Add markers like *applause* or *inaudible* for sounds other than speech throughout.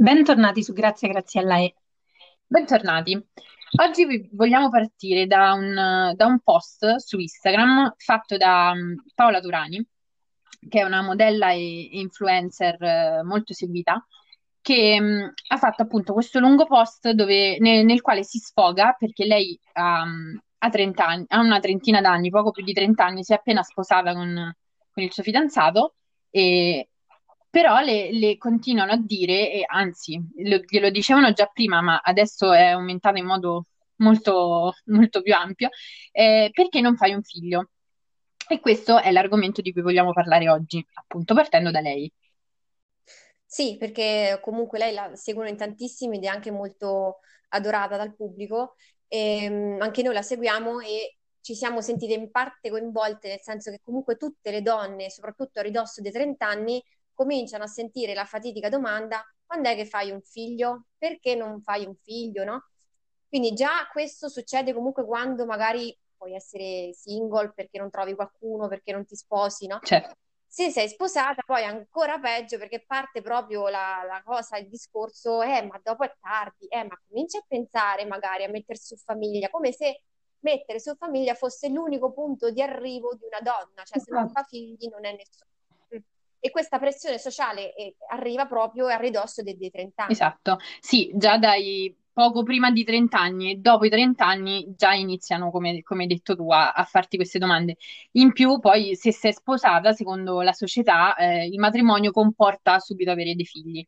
Bentornati su Grazie Graziella E. Bentornati. Oggi vogliamo partire da un, da un post su Instagram fatto da mm, Paola Turani, che è una modella e influencer eh, molto seguita, che mm, ha fatto appunto questo lungo post dove- ne- nel quale si sfoga perché lei ha, mm, ha 30 anni, ha una trentina d'anni, poco più di 30 anni, si è appena sposata con, con il suo fidanzato e però le, le continuano a dire, e anzi, lo, glielo dicevano già prima, ma adesso è aumentato in modo molto, molto più ampio, eh, perché non fai un figlio? E questo è l'argomento di cui vogliamo parlare oggi, appunto partendo da lei. Sì, perché comunque lei la seguono in tantissimi ed è anche molto adorata dal pubblico. E, mm, anche noi la seguiamo e ci siamo sentite in parte coinvolte, nel senso che comunque tutte le donne, soprattutto a ridosso dei 30 anni, cominciano a sentire la fatidica domanda: quando è che fai un figlio? Perché non fai un figlio, no? Quindi già questo succede comunque quando magari puoi essere single perché non trovi qualcuno, perché non ti sposi, no? Certo, Se sei sposata, poi ancora peggio perché parte proprio la, la cosa, il discorso, eh, ma dopo è tardi, eh, ma comincia a pensare magari a mettere su famiglia, come se mettere su famiglia fosse l'unico punto di arrivo di una donna, cioè se non Esatto. fa figli non è nessuno. E questa pressione sociale eh, arriva proprio a ridosso dei, dei 30 anni. esatto. Sì, già dai poco prima di 30 anni e dopo i 30 anni già iniziano, come, come hai detto tu, a, a farti queste domande. In più, poi, se sei sposata, secondo la società, eh, il matrimonio comporta subito avere dei figli.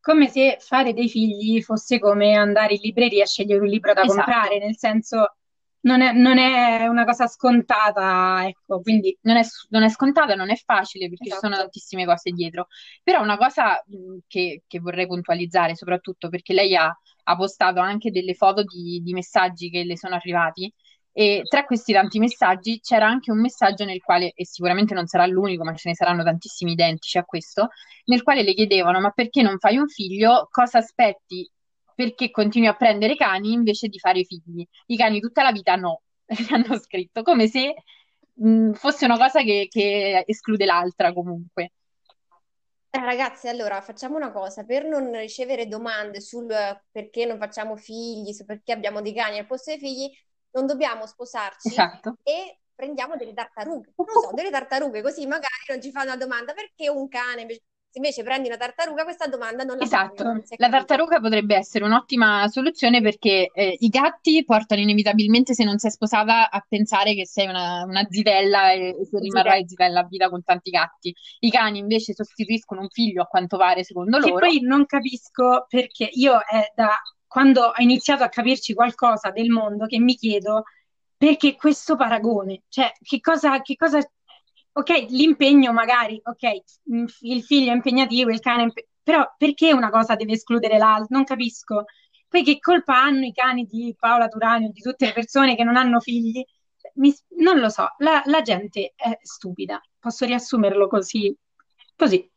Come se fare dei figli fosse come andare in libreria a scegliere un libro da Esatto. comprare, nel senso non è, non è una cosa scontata, ecco, quindi Non è, non è scontata, non è facile perché ci sono Esatto. tantissime cose dietro. Però una cosa mh, che, che vorrei puntualizzare, soprattutto perché lei ha, ha postato anche delle foto di, di messaggi che le sono arrivati, e tra questi tanti messaggi c'era anche un messaggio nel quale, e sicuramente non sarà l'unico, ma ce ne saranno tantissimi identici a questo, nel quale le chiedevano: Ma perché non fai un figlio? Cosa aspetti? Perché continui a prendere cani invece di fare figli? I cani tutta la vita no, *laughs* le hanno scritto, come se mh, fosse una cosa che, che esclude l'altra comunque. Eh, ragazzi, allora facciamo una cosa, per non ricevere domande sul perché non facciamo figli, su perché abbiamo dei cani al posto dei figli, non dobbiamo sposarci Esatto. e prendiamo delle tartarughe. Non so, delle tartarughe, così magari non ci fanno una domanda perché un cane, invece, se invece prendi una tartaruga, questa domanda non la fanno, Esatto, non è la tartaruga potrebbe essere un'ottima soluzione perché eh, i gatti portano inevitabilmente, se non sei sposata, a pensare che sei una, una zitella e, e se rimarrai zitella a vita con tanti gatti. I cani invece sostituiscono un figlio, a quanto pare, secondo che loro. poi non capisco perché io è da quando ho iniziato a capirci qualcosa del mondo che mi chiedo perché questo paragone, cioè che cosa, che cosa, ok, l'impegno magari, ok, il figlio è impegnativo, il cane è impe- però perché una cosa deve escludere l'altra? Non capisco. Poi che colpa hanno i cani di Paola Turani o di tutte le persone che non hanno figli? Mi- non lo so, la, la gente è stupida, posso riassumerlo così, così.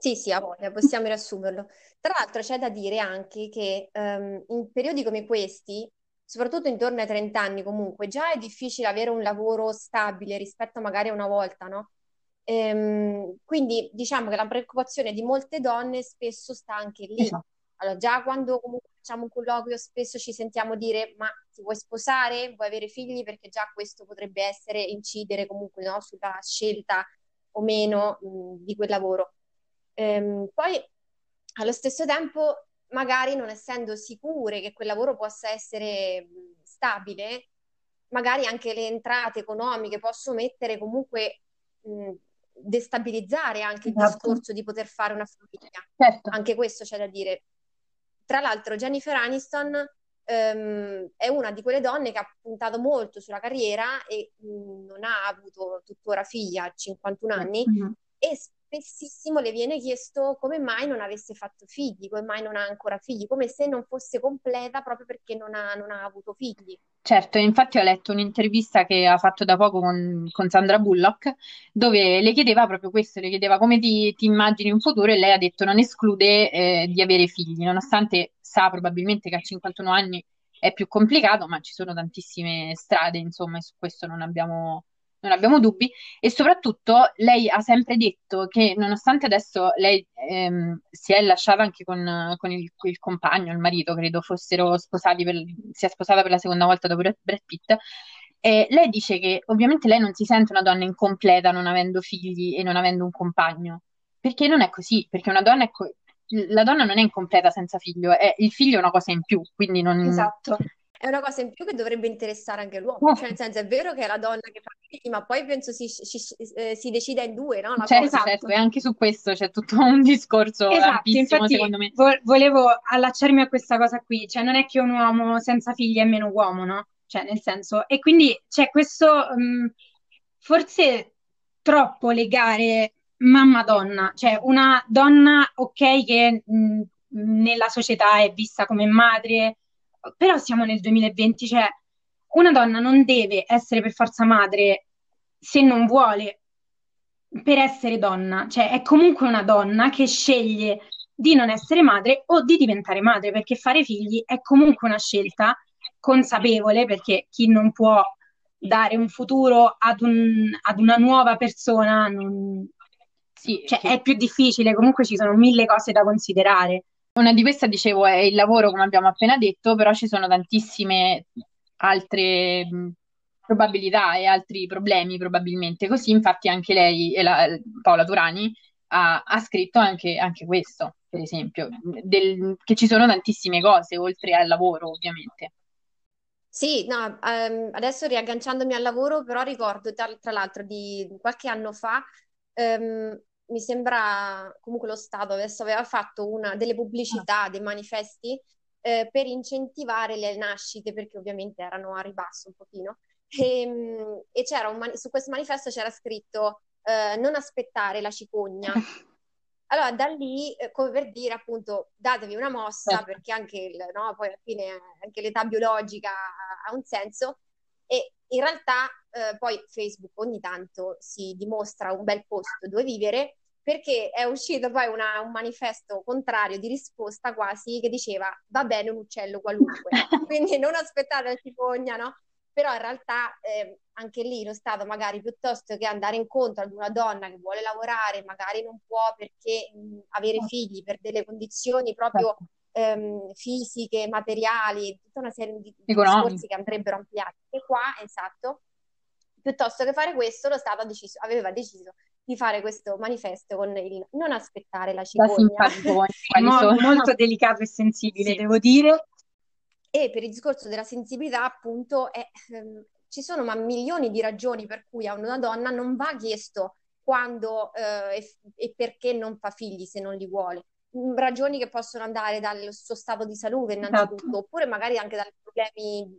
Sì, sì, a voglia, possiamo riassumerlo. Tra l'altro c'è da dire anche che ehm, in periodi come questi, soprattutto intorno ai 30 anni comunque, già è difficile avere un lavoro stabile rispetto magari a una volta, no? Ehm, quindi diciamo che la preoccupazione di molte donne spesso sta anche lì. Esatto. Allora, già quando comunque facciamo un colloquio spesso ci sentiamo dire, ma ti vuoi sposare? Vuoi avere figli? Perché già questo potrebbe essere incidere comunque, no, sulla scelta o meno, mh, di quel lavoro. Ehm, poi allo stesso tempo, magari non essendo sicure che quel lavoro possa essere stabile, magari anche le entrate economiche possono mettere comunque mh, destabilizzare anche il Esatto. discorso di poter fare una famiglia. Certo. Anche questo c'è da dire. Tra l'altro, Jennifer Aniston ehm, è una di quelle donne che ha puntato molto sulla carriera e mh, non ha avuto tuttora figlia a 51 anni Mhm. e spessissimo le viene chiesto come mai non avesse fatto figli, come mai non ha ancora figli, come se non fosse completa proprio perché non ha, non ha avuto figli. Certo, infatti ho letto un'intervista che ha fatto da poco con, con Sandra Bullock, dove le chiedeva proprio questo, le chiedeva come ti, ti immagini un futuro e lei ha detto non esclude eh, di avere figli, nonostante sa probabilmente che a 51 anni è più complicato, ma ci sono tantissime strade, insomma, e su questo non abbiamo, non abbiamo dubbi, e soprattutto lei ha sempre detto che nonostante adesso lei ehm, si è lasciata anche con, con il, il, compagno, il marito, credo fossero sposati, per, si è sposata per la seconda volta dopo Brad Pitt, eh, lei dice che ovviamente lei non si sente una donna incompleta non avendo figli e non avendo un compagno, perché non è così, perché una donna è co- la donna non è incompleta senza figlio, è, il figlio è una cosa in più, quindi non... Esatto è una cosa in più che dovrebbe interessare anche l'uomo. Cioè, nel senso, è vero che è la donna che fa figli, ma poi penso si, si, eh, si decida in due, no? La certo, esatto, e anche su questo c'è tutto *laughs* un discorso esatto, infatti, secondo me. Vo- volevo allacciarmi a questa cosa qui, cioè non è che un uomo senza figli è meno uomo, no? Cioè, nel senso, e quindi c'è questo, um, forse troppo legare mamma-donna, cioè una donna, ok, che mh, nella società è vista come madre, però siamo nel 2020, cioè una donna non deve essere per forza madre se non vuole per essere donna, cioè è comunque una donna che sceglie di non essere madre o di diventare madre, perché fare figli è comunque una scelta consapevole, perché chi non può dare un futuro ad, un, ad una nuova persona non... sì, cioè, che... è più difficile, comunque ci sono mille cose da considerare. Una di queste, dicevo, è il lavoro, come abbiamo appena detto, però ci sono tantissime altre probabilità e altri problemi probabilmente. Così, infatti, anche lei, la, Paola Turani, ha, ha scritto anche, anche, questo, per esempio, del, che ci sono tantissime cose, oltre al lavoro, ovviamente. Sì, no, ehm, adesso riagganciandomi al lavoro, però ricordo tra, tra l'altro di qualche anno fa ehm, mi sembra comunque lo Stato adesso aveva fatto una, delle pubblicità, ah. dei manifesti eh, per incentivare le nascite, perché ovviamente erano a ribasso un pochino. E, ehm, e c'era un, su questo manifesto c'era scritto eh, non aspettare la cicogna. *laughs* Allora, da lì, eh, come per dire, appunto, datevi una mossa, certo. perché anche, il, no, poi alla fine anche l'età biologica ha, ha un senso. E in realtà eh, poi Facebook ogni tanto si dimostra un bel posto dove vivere perché è uscito poi una, un manifesto contrario di risposta quasi che diceva va bene un uccello qualunque, *laughs* quindi non aspettate la cicogna, no? Però in realtà eh, anche lì lo Stato magari piuttosto che andare incontro ad una donna che vuole lavorare, magari non può perché mh, avere figli per delle condizioni proprio ehm, fisiche, materiali, tutta una serie di, di discorsi che andrebbero ampliati. E qua, esatto, piuttosto che fare questo, lo Stato deciso, aveva deciso di fare questo manifesto con il non aspettare la cicogna. *laughs* molto, molto delicato e sensibile, sì. devo dire. E per il discorso della sensibilità, appunto, è, ehm, ci sono ma milioni di ragioni per cui a una donna non va chiesto quando eh, e, e perché non fa figli se non li vuole ragioni che possono andare dal suo stato di salute innanzitutto, esatto. oppure magari anche dai problemi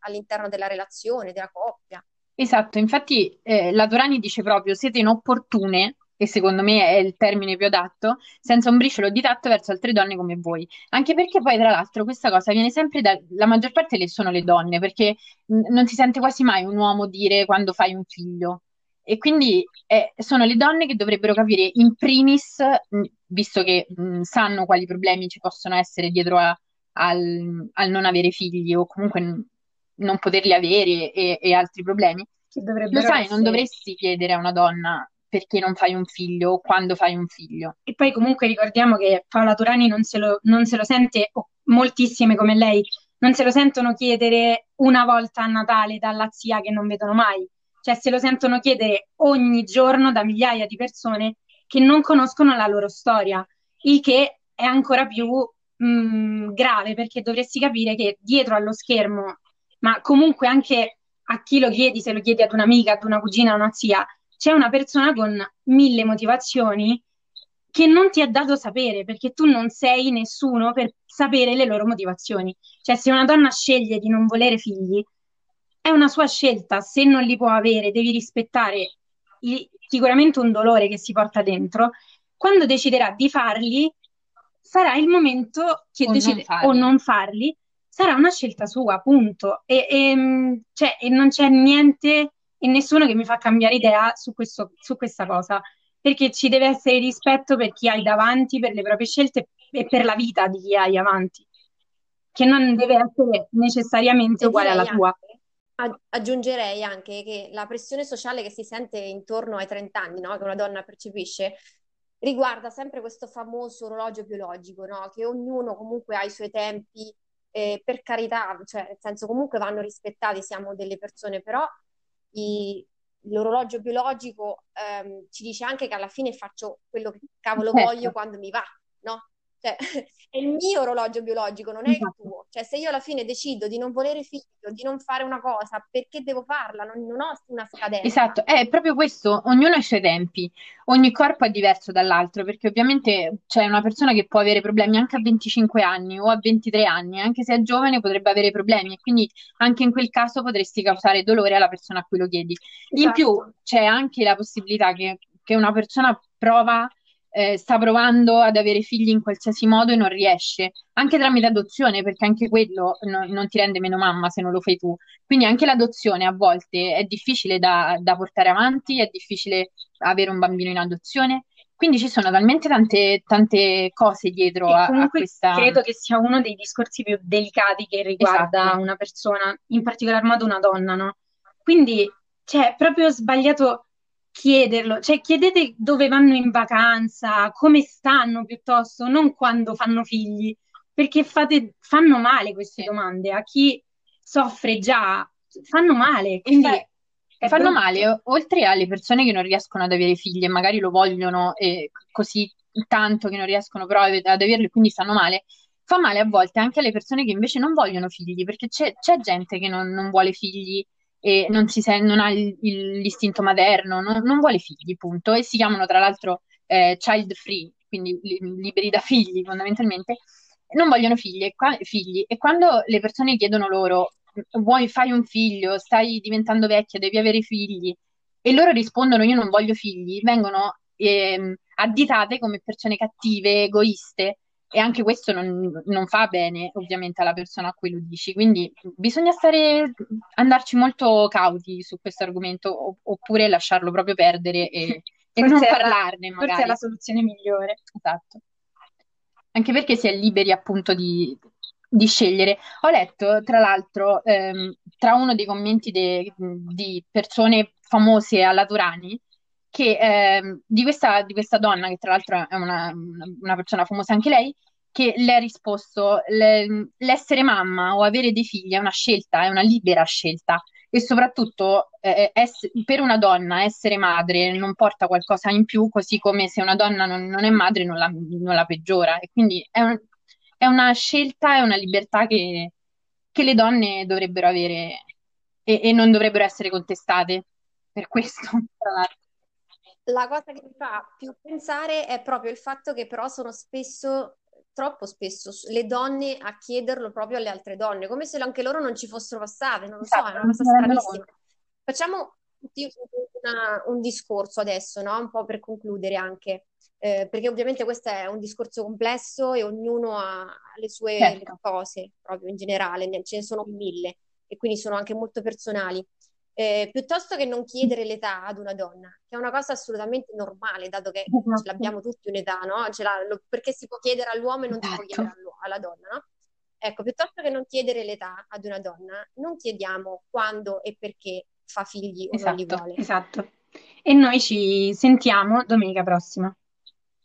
all'interno della relazione, della coppia. Esatto, infatti eh, la Dorani dice proprio siete inopportune, e secondo me è il termine più adatto, senza un briciolo di tatto verso altre donne come voi. Anche perché poi, tra l'altro, questa cosa viene sempre da... la maggior parte le sono le donne, perché n- non si sente quasi mai un uomo dire quando fai un figlio. E quindi eh, sono le donne che dovrebbero capire in primis, visto che mh, sanno quali problemi ci possono essere dietro a, al, al, non avere figli o comunque n- non poterli avere e, e altri problemi. Lo sai, essere... non dovresti chiedere a una donna perché non fai un figlio o quando fai un figlio. E poi comunque ricordiamo che Paola Turani non se lo, non se lo sente, o moltissime come lei, non se lo sentono chiedere una volta a Natale dalla zia che non vedono mai cioè se lo sentono chiedere ogni giorno da migliaia di persone che non conoscono la loro storia, il che è ancora più mh, mm, grave perché dovresti capire che dietro allo schermo, ma comunque anche a chi lo chiedi, se lo chiedi ad un'amica, ad una cugina, a una zia, c'è una persona con mille motivazioni che non ti è dato sapere perché tu non sei nessuno per sapere le loro motivazioni. Cioè, se una donna sceglie di non volere figli, è una sua scelta, se non li può avere, devi rispettare il, sicuramente un dolore che si porta dentro. Quando deciderà di farli, sarà il momento che decide o non farli, sarà una scelta sua, punto. E, e, cioè, e, non c'è niente e nessuno che mi fa cambiare idea su, questo, su questa cosa, perché ci deve essere rispetto per chi hai davanti, per le proprie scelte e per la vita di chi hai avanti, che non deve essere necessariamente uguale alla tua. Aggiungerei anche che la pressione sociale che si sente intorno ai 30 anni, no? Che una donna percepisce, riguarda sempre questo famoso orologio biologico, no? Che ognuno comunque ha i suoi tempi, eh, per carità, cioè nel senso comunque vanno rispettati, siamo delle persone, però i, l'orologio biologico ehm, ci dice anche che alla fine faccio quello che cavolo certo. voglio quando mi va, no? Cioè, *laughs* è il mio orologio biologico, non è il esatto. Cioè, se io alla fine decido di non volere figlio, di non fare una cosa, perché devo farla? Non, non ho una scadenza. Esatto, è proprio questo, ognuno ha i suoi tempi, ogni corpo è diverso dall'altro, perché ovviamente c'è una persona che può avere problemi anche a 25 anni o a 23 anni, anche se è giovane potrebbe avere problemi e quindi anche in quel caso potresti causare dolore alla persona a cui lo chiedi. In più esatto. c'è anche la possibilità che, che una persona prova eh, sta provando ad avere figli in qualsiasi modo e non riesce, anche tramite adozione, perché anche quello no, non ti rende meno mamma se non lo fai tu. Quindi anche l'adozione a volte è difficile da, da portare avanti, è difficile avere un bambino in adozione. Quindi ci sono talmente tante, tante cose dietro a, a, questa. Credo che sia uno dei discorsi più delicati che riguarda esatto. una persona, in particolar modo una donna, no? Quindi, cioè, è proprio sbagliato chiederlo, cioè chiedete dove vanno in vacanza, come stanno piuttosto, non quando fanno figli, perché fate, fanno male queste domande a chi soffre già, fanno male, quindi... Fa, fanno male, oltre alle persone che non riescono ad avere figli e magari lo vogliono eh, così tanto che non riescono però ad averlo e quindi stanno male, fa male a volte anche alle persone che invece non vogliono figli, perché c'è, c'è gente che non, non vuole figli e non, sen- non ha il, il, l'istinto materno, non, non, vuole figli, punto. E si chiamano tra l'altro eh, child free, quindi li- liberi da figli fondamentalmente, non vogliono figli qua- figli. e quando le persone chiedono loro vuoi fai un figlio, stai diventando vecchia, devi avere figli, e loro rispondono io non voglio figli, vengono eh, additate come persone cattive, egoiste, e anche questo non, non, fa bene ovviamente alla persona a cui lo dici, quindi bisogna stare, andarci molto cauti su questo argomento oppure lasciarlo proprio perdere e, e non parlarne la, magari. Forse è la soluzione migliore. Esatto. Anche perché si è liberi appunto di, di scegliere. Ho letto, tra l'altro, ehm, tra uno dei commenti de, di persone famose alla Turani, che eh, di, questa, di, questa, donna, che tra l'altro è una, una, persona famosa anche lei, che le ha risposto le, l'essere mamma o avere dei figli è una scelta, è una libera scelta. E soprattutto eh, ess- per una donna essere madre non porta qualcosa in più, così come se una donna non, non è madre non la, non la, peggiora. E quindi è, un, è, una scelta, è una libertà che, che le donne dovrebbero avere e, e non dovrebbero essere contestate. Per questo, tra l'altro. La cosa che mi fa più pensare è proprio il fatto che però sono spesso, troppo spesso, le donne a chiederlo proprio alle altre donne, come se anche loro non ci fossero passate, non lo so, è una cosa stranissima. Facciamo una, un discorso adesso, no? Un po' per concludere anche, eh, perché ovviamente questo è un discorso complesso e ognuno ha le sue certo. cose, proprio in generale, ce ne sono mille e quindi sono anche molto personali eh, piuttosto che non chiedere l'età ad una donna, che è una cosa assolutamente normale, dato che esatto. ce l'abbiamo tutti un'età, no? Lo, perché si può chiedere all'uomo e non esatto. si può esatto. chiedere alla donna, no? Ecco, piuttosto che non chiedere l'età ad una donna, non chiediamo quando e perché fa figli o esatto, non li esatto, vuole. Esatto. E noi ci sentiamo domenica prossima.